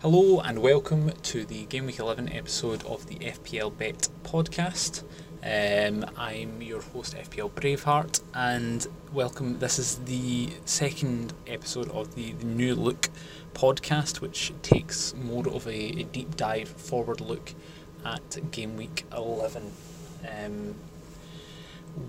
Hello and welcome to the Game Week 11 episode of the FPL Bet podcast. Um, I'm your host, FPL Braveheart, and welcome. This is the second episode of the, the New Look podcast, which takes more of a, a deep dive, forward look at Game Week 11. Um,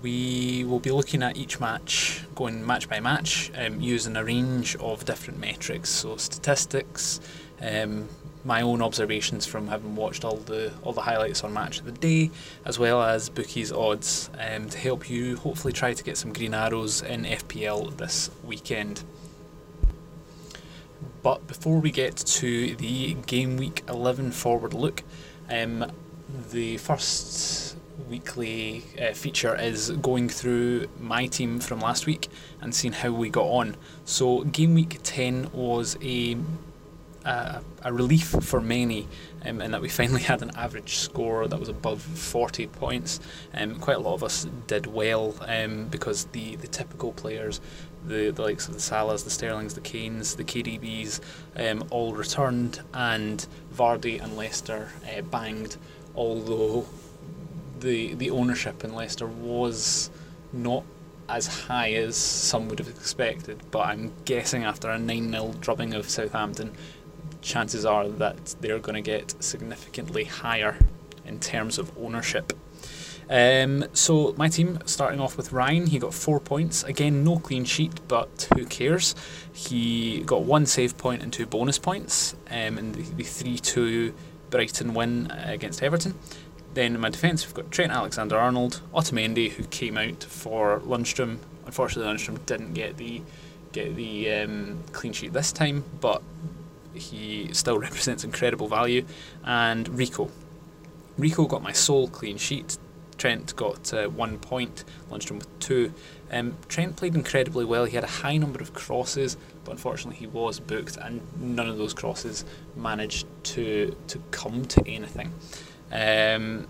we will be looking at each match, going match by match, um, using a range of different metrics, so statistics, um, my own observations from having watched all the all the highlights on Match of the Day, as well as bookies odds, um, to help you hopefully try to get some green arrows in FPL this weekend. But before we get to the game week 11 forward look, um, the first weekly uh, feature is going through my team from last week and seeing how we got on. So game week 10 was a a, a relief for many um, in that we finally had an average score that was above 40 points. Um, quite a lot of us did well um, because the, the typical players, the, the likes of the Salas, the Sterlings, the Kanes, the KDBs, um, all returned, and Vardy and Leicester uh, banged, although the, the ownership in Leicester was not as high as some would have expected, but I'm guessing after a 9 0 drubbing of Southampton, chances are that they're going to get significantly higher in terms of ownership. Um, so my team, starting off with Ryan, he got four points. Again, no clean sheet, but who cares? He got one save point and two bonus points um, in the, the 3-2 Brighton win against Everton. Then in my defence, we've got Trent Alexander-Arnold, Otamendi, who came out for Lundstram. Unfortunately, Lundstram didn't get the get the um, clean sheet this time, but he still represents incredible value. And Rico. Rico got my sole clean sheet. Trent got uh, one point, Lundstram with two. Um, Trent played incredibly well. He had a high number of crosses, but unfortunately he was booked, and none of those crosses managed to to come to anything. Um,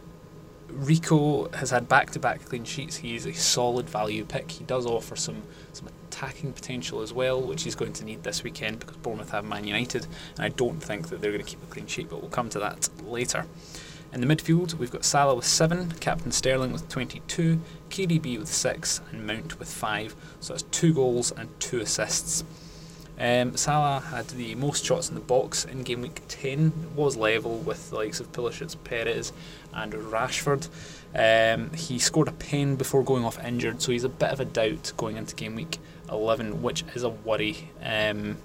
Rico has had back-to-back clean sheets. He is a solid value pick. He does offer some some attacking potential as well, which he's going to need this weekend because Bournemouth have Man United, and I don't think that they're going to keep a clean sheet. But we'll come to that later. In the midfield, we've got Salah with seven, Captain Sterling with 22, KDB with six, and Mount with five. So that's two goals and two assists. Um, Salah had the most shots in the box in game week 10, was level with the likes of Pulisic, Perez, and Rashford. Um, he scored a pen before going off injured, so he's a bit of a doubt going into game week 11, which is a worry. Um,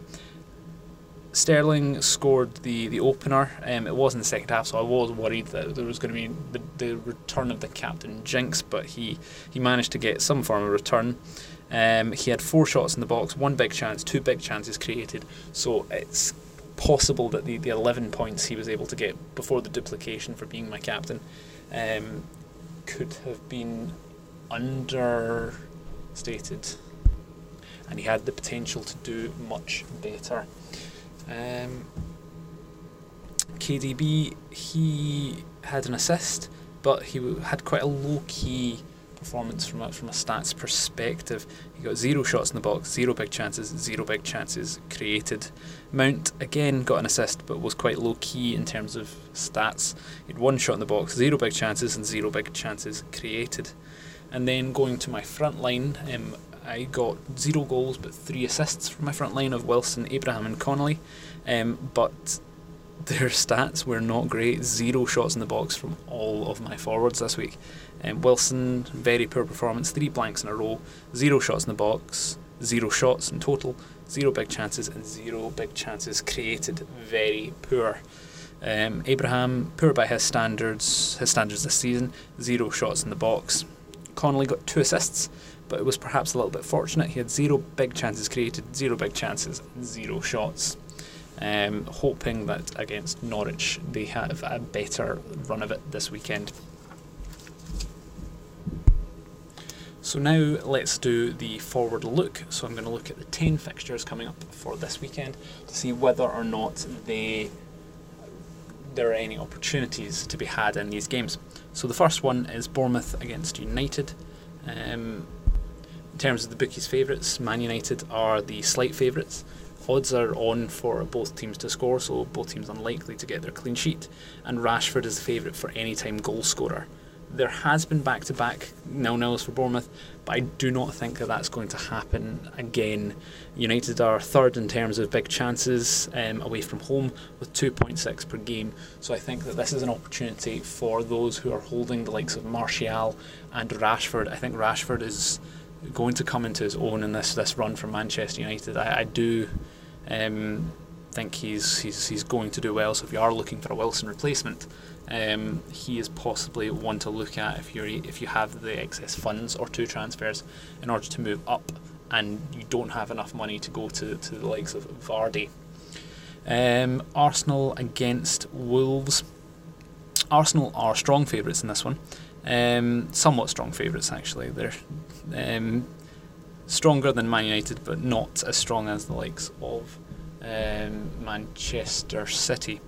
Sterling scored the, the opener. Um, it was in the second half, so I was worried that there was going to be the, the return of the captain jinx, but he, he managed to get some form of return. Um, he had four shots in the box, one big chance, two big chances created. So it's possible that the, the 11 points he was able to get before the duplication for being my captain um, could have been understated. And he had the potential to do much better. Um, KDB, he had an assist, but he had quite a low key performance from a, from a stats perspective. He got zero shots in the box, zero big chances, zero big chances created. Mount again got an assist, but was quite low key in terms of stats. He had one shot in the box, zero big chances, and zero big chances created. And then going to my front line, um, I got zero goals but three assists from my front line of Wilson, Abraham, and Connolly. Um, but their stats were not great. Zero shots in the box from all of my forwards this week. Um, Wilson, very poor performance, three blanks in a row, zero shots in the box, zero shots in total, zero big chances, and zero big chances created. Very poor. Um, Abraham, poor by his standards, his standards this season, zero shots in the box. Connolly got two assists, but it was perhaps a little bit fortunate. He had zero big chances created, zero big chances, zero shots. Um, hoping that against Norwich they have a better run of it this weekend. So now let's do the forward look. So I'm going to look at the 10 fixtures coming up for this weekend to see whether or not they there are any opportunities to be had in these games. So the first one is Bournemouth against United. Um, in terms of the bookies' favourites, Man United are the slight favourites. Odds are on for both teams to score, so both teams unlikely to get their clean sheet. And Rashford is the favourite for any time goal scorer. There has been back to back nil nils for Bournemouth, but I do not think that that's going to happen again. United are third in terms of big chances um, away from home with 2.6 per game, so I think that this is an opportunity for those who are holding the likes of Martial and Rashford. I think Rashford is going to come into his own in this this run for Manchester United. I, I do um, think he's, he's he's going to do well. So if you are looking for a Wilson replacement, um, he is possibly one to look at if you if you have the excess funds or two transfers in order to move up, and you don't have enough money to go to, to the likes of Vardy. Um, Arsenal against Wolves. Arsenal are strong favourites in this one. Um, somewhat strong favourites actually. They're um, stronger than Man United, but not as strong as the likes of um, Manchester City.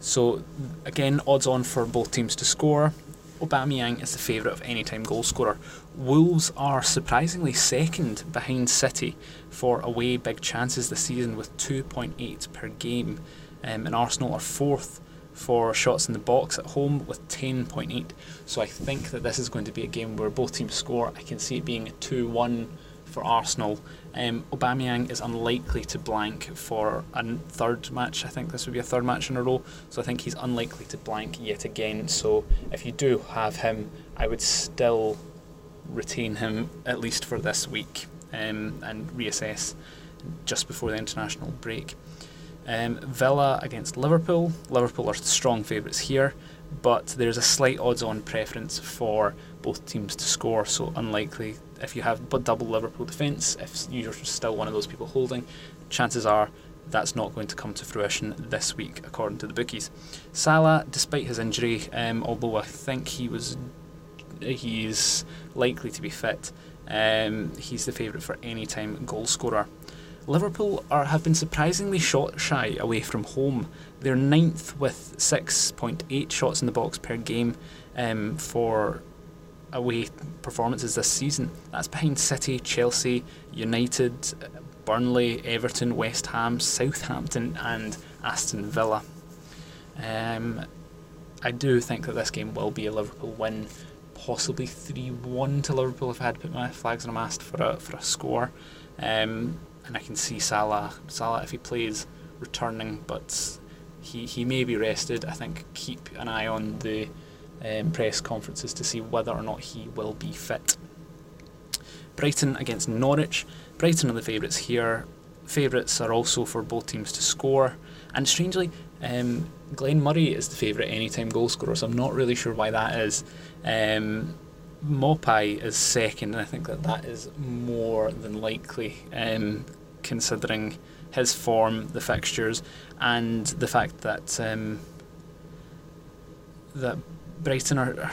So again, odds on for both teams to score. Aubameyang is the favourite of any time goal scorer. Wolves are surprisingly second behind City for away big chances this season with 2.8 per game, um, and Arsenal are fourth for shots in the box at home with 10.8. So I think that this is going to be a game where both teams score. I can see it being a 2 1 for Arsenal. Um, Aubameyang is unlikely to blank for a third match. I think this would be a third match in a row. So I think he's unlikely to blank yet again. So if you do have him, I would still retain him at least for this week um, and reassess just before the international break. Um, Villa against Liverpool. Liverpool are strong favourites here, but there's a slight odds on preference for both teams to score, so unlikely. If you have but double Liverpool defence, if you're still one of those people holding, chances are that's not going to come to fruition this week, according to the bookies. Salah, despite his injury, um, although I think he was he's likely to be fit, um, he's the favourite for any time goal scorer. Liverpool are, have been surprisingly shot shy away from home. They're ninth with 6.8 shots in the box per game um, for away performances this season. That's behind City, Chelsea, United, Burnley, Everton, West Ham, Southampton, and Aston Villa. Um, I do think that this game will be a Liverpool win, possibly 3 1 to Liverpool if I had put my flags on a mast for a, for a score. Um, and I can see Salah. Salah, if he plays, returning, but he he may be rested. I think keep an eye on the um, press conferences to see whether or not he will be fit. Brighton against Norwich. Brighton are the favourites here. Favourites are also for both teams to score, and strangely, um, Glenn Murray is the favourite anytime goal scorer. So I'm not really sure why that is. Um, Maupay is second, and I think that that is more than likely, um, considering his form, the fixtures, and the fact that um, that Brighton are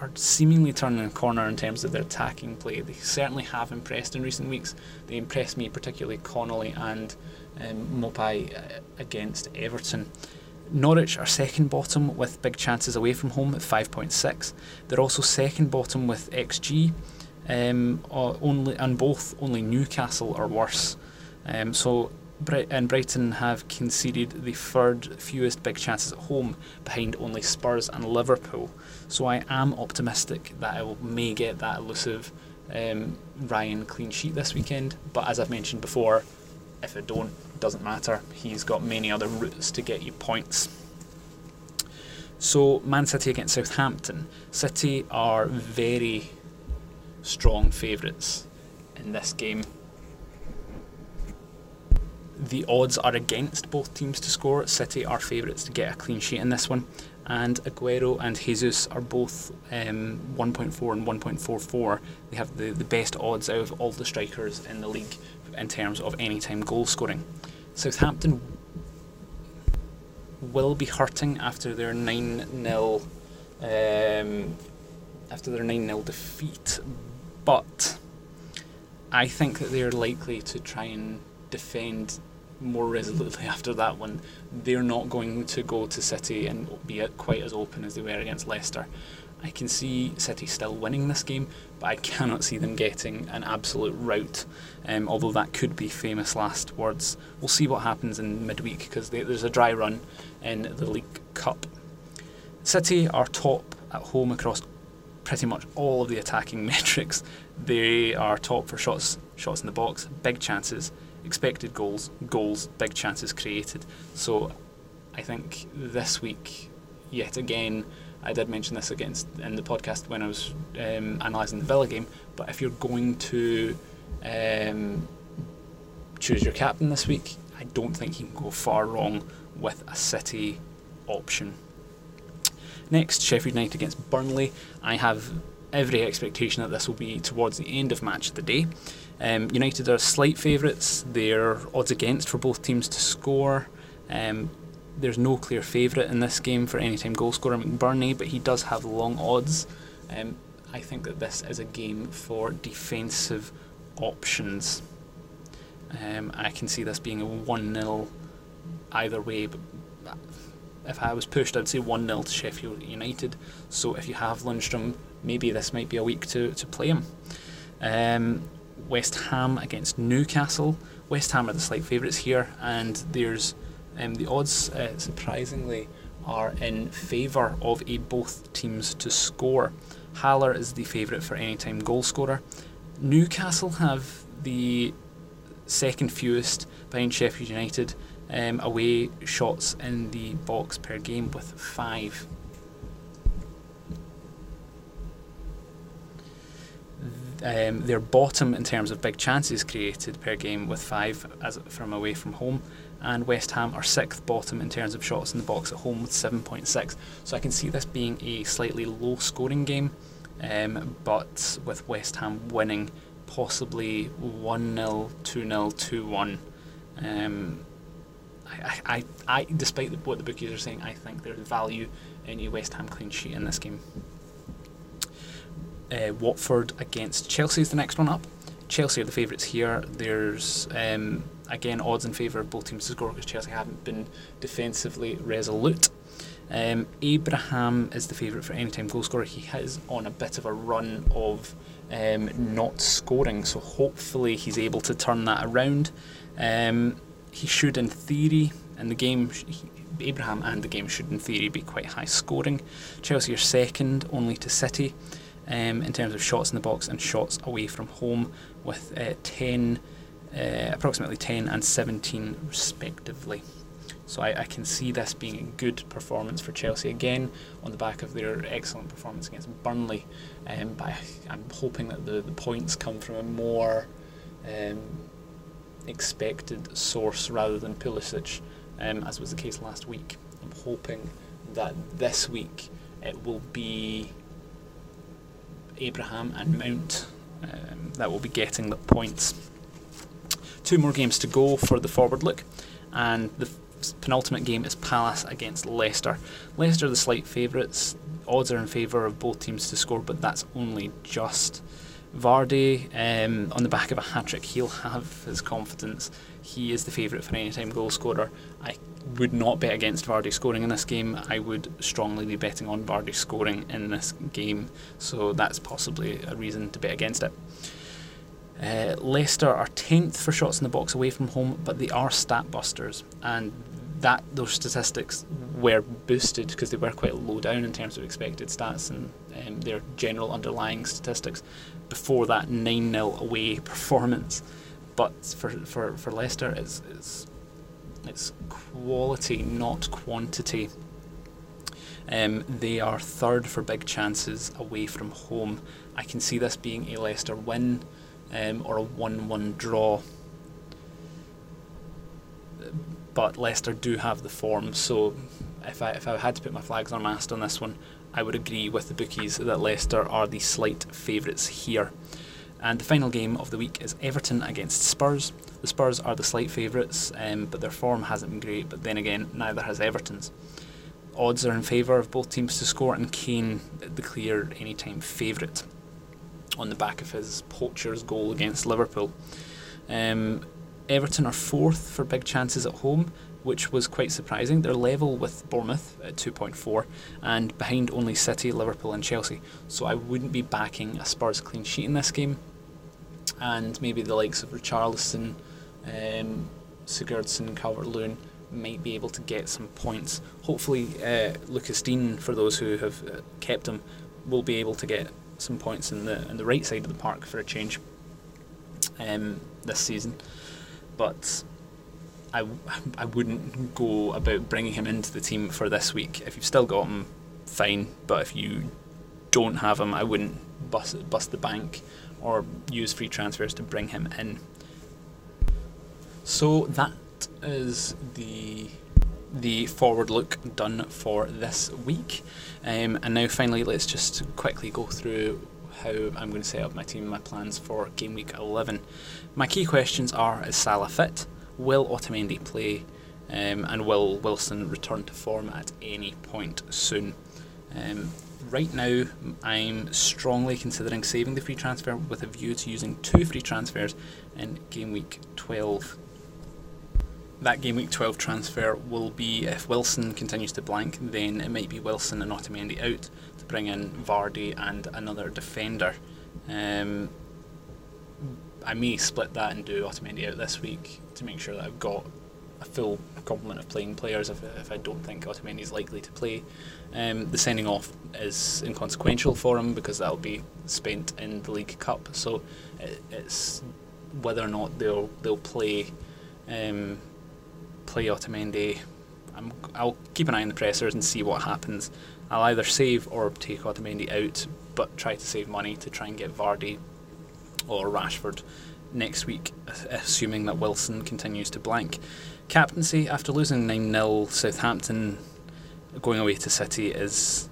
are seemingly turning a corner in terms of their attacking play. They certainly have impressed in recent weeks. They impressed me particularly Connolly and um, Maupay uh, against Everton. Norwich are second bottom with big chances away from home at 5.6. They're also second bottom with XG, um, only and both only Newcastle are worse. Um, so and Brighton have conceded the third fewest big chances at home, behind only Spurs and Liverpool. So I am optimistic that I will, may get that elusive um, Ryan clean sheet this weekend. But as I've mentioned before, if I don't, doesn't matter. He's got many other routes to get you points. So, Man City against Southampton. City are very strong favourites in this game. The odds are against both teams to score. City are favourites to get a clean sheet in this one. And Aguero and Jesus are both um, 1.4 and 1.44. They have the, the best odds out of all the strikers in the league in terms of anytime goal scoring. Southampton will be hurting after their 9 0 um, after their 9 0 defeat, but I think that they're likely to try and defend more resolutely after that one. They're not going to go to City and be quite as open as they were against Leicester. I can see City still winning this game, but I cannot see them getting an absolute rout. Um, although that could be famous last words. We'll see what happens in midweek because there's a dry run in the League Cup. City are top at home across pretty much all of the attacking metrics. They are top for shots, shots in the box, big chances, expected goals, goals, big chances created. So I think this week, yet again, I did mention this against in the podcast when I was um, analysing the Villa game. But if you're going to um, choose your captain this week, I don't think you can go far wrong with a City option. Next, Sheffield United against Burnley. I have every expectation that this will be towards the end of match of the day. Um, United are slight favourites. They're odds against for both teams to score. Um, there's no clear favourite in this game for any time goal scorer McBurnie, but he does have long odds. Um, I think that this is a game for defensive options. Um, I can see this being a 1 0 either way, but if I was pushed, I'd say 1 0 to Sheffield United. So if you have Lundstram, maybe this might be a week to, to play him. Um, West Ham against Newcastle. West Ham are the slight favourites here, and there's um, the odds, uh, surprisingly, are in favour of a both teams to score. Haller is the favourite for any time goal scorer. Newcastle have the second fewest behind Sheffield United um, away shots in the box per game with five. Um, they're bottom in terms of big chances created per game with five as from away from home, and West Ham are sixth bottom in terms of shots in the box at home with 7.6. So I can see this being a slightly low scoring game, um, but with West Ham winning possibly 1 0, 2 0, 2 1. Um, I, I, I, despite what the bookies are saying, I think there's value in a West Ham clean sheet in this game. Uh, Watford against Chelsea is the next one up. Chelsea are the favourites here. There's um, again odds in favour of both teams to score because Chelsea haven't been defensively resolute. Um, Abraham is the favourite for any time goal scorer. He is on a bit of a run of um, not scoring, so hopefully he's able to turn that around. Um, he should, in theory, in the game, he, Abraham and the game should, in theory, be quite high scoring. Chelsea are second only to City um, in terms of shots in the box and shots away from home, with uh, 10, uh, approximately 10 and 17 respectively. So I, I, can see this being a good performance for Chelsea again on the back of their excellent performance against Burnley. Um, but I, am hoping that the, the points come from a more um, expected source rather than Pulisic, um, as was the case last week. I'm hoping that this week it will be Abraham and Mount um, that will be getting the points. Two more games to go for the forward look, and the penultimate game is Palace against Leicester. Leicester the slight favourites. Odds are in favour of both teams to score, but that's only just. Vardy, um, on the back of a hat trick, he'll have his confidence. He is the favourite for any time goal scorer. I would not bet against Vardy scoring in this game. I would strongly be betting on Vardy scoring in this game, so that's possibly a reason to bet against it. Uh, Leicester are 10th for shots in the box away from home, but they are stat busters, and that those statistics were boosted because they were quite low down in terms of expected stats and um, their general underlying statistics before that 9 0 away performance. But for, for, for Leicester, it's, it's, it's quality, not quantity. Um, they are third for big chances away from home. I can see this being a Leicester win um, or a 1 1 draw. But Leicester do have the form, so if I, if I had to put my flags on mast on this one, I would agree with the bookies that Leicester are the slight favourites here. And the final game of the week is Everton against Spurs. The Spurs are the slight favourites, um, but their form hasn't been great, but then again, neither has Everton's. Odds are in favour of both teams to score, and Kane, the clear anytime favourite on the back of his poacher's goal against Liverpool. Um, Everton are fourth for big chances at home which was quite surprising. They're level with Bournemouth at 2.4 and behind only City, Liverpool, and Chelsea. So I wouldn't be backing a Spurs clean sheet in this game. And maybe the likes of Richarlison, um, Sigurdsson, Calvert Lewin might be able to get some points. Hopefully, uh, Lucas Digne, for those who have uh, kept him, will be able to get some points in the in the right side of the park for a change um, this season. But I, I wouldn't go about bringing him into the team for this week. If you've still got him, fine. But if you don't have him, I wouldn't bust bust the bank or use free transfers to bring him in. So that is the the forward look done for this week. Um, and now, finally, let's just quickly go through how I'm going to set up my team, and my plans for game week 11. My key questions are Is Salah fit? Will Otamendi play? Um, and will Wilson return to form at any point soon? Um, right now, I'm strongly considering saving the free transfer with a view to using two free transfers in game week 12 that game week 12 transfer will be if Wilson continues to blank, then it might be Wilson and Otamendi out to bring in Vardy and another defender. Um, I may split that and do Otamendi out this week to make sure that I've got a full complement of playing players if, if I don't think Otamendi is likely to play. Um, the sending off is inconsequential for him because that'll be spent in the League Cup. So it, it's whether or not they'll they'll play. Um, play Otamendi. I'm, I'll keep an eye on the pressers and see what happens. I'll either save or take Otamendi out, but try to save money to try and get Vardy or Rashford next week, assuming that Wilson continues to blank. Captaincy after losing 9 0 Southampton, going away to City is.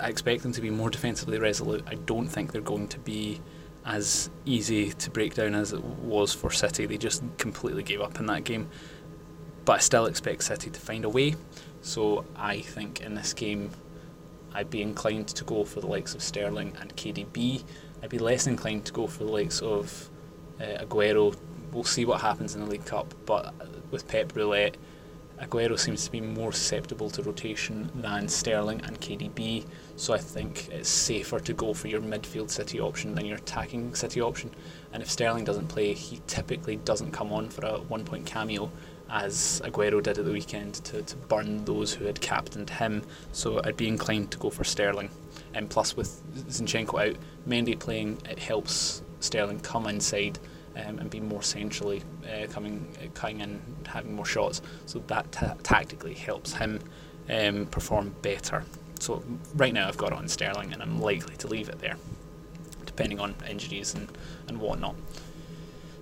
I expect them to be more defensively resolute. I don't think they're going to be as easy to break down as it was for City. They just completely gave up in that game but I still expect City to find a way. So I think in this game, I'd be inclined to go for the likes of Sterling and KDB. I'd be less inclined to go for the likes of uh, Aguero. We'll see what happens in the League Cup, but with Pep Roulette, Aguero seems to be more susceptible to rotation than Sterling and KDB, so I think it's safer to go for your midfield City option than your attacking City option. And if Sterling doesn't play, he typically doesn't come on for a one point cameo, as Aguero did at the weekend to, to burn those who had captained him. So I'd be inclined to go for Sterling. And plus, with Zinchenko out, Mendy playing, it helps Sterling come inside um, and be more centrally uh, coming, uh, cutting in, having more shots. So that tactically helps him um, perform better. So right now I've got on Sterling, and I'm likely to leave it there, depending on injuries and, and whatnot.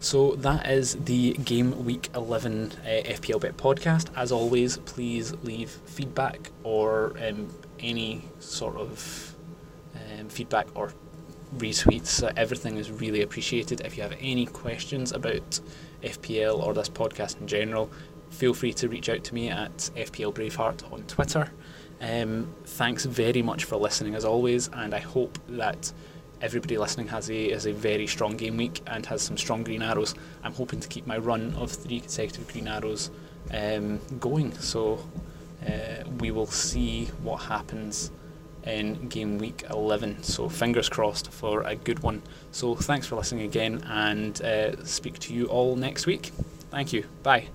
So that is the Game Week 11 uh, FPL Bet podcast. As always, please leave feedback or um, any sort of um, feedback or retweets. Uh, everything is really appreciated. If you have any questions about FPL or this podcast in general, feel free to reach out to me at FPL Braveheart on Twitter. Um, thanks very much for listening as always, and I hope that everybody listening has a has a very strong game week and has some strong green arrows. I'm hoping to keep my run of three consecutive green arrows um, going. So uh, we will see what happens in game week 11. So fingers crossed for a good one. So thanks for listening again and uh, speak to you all next week. Thank you. Bye.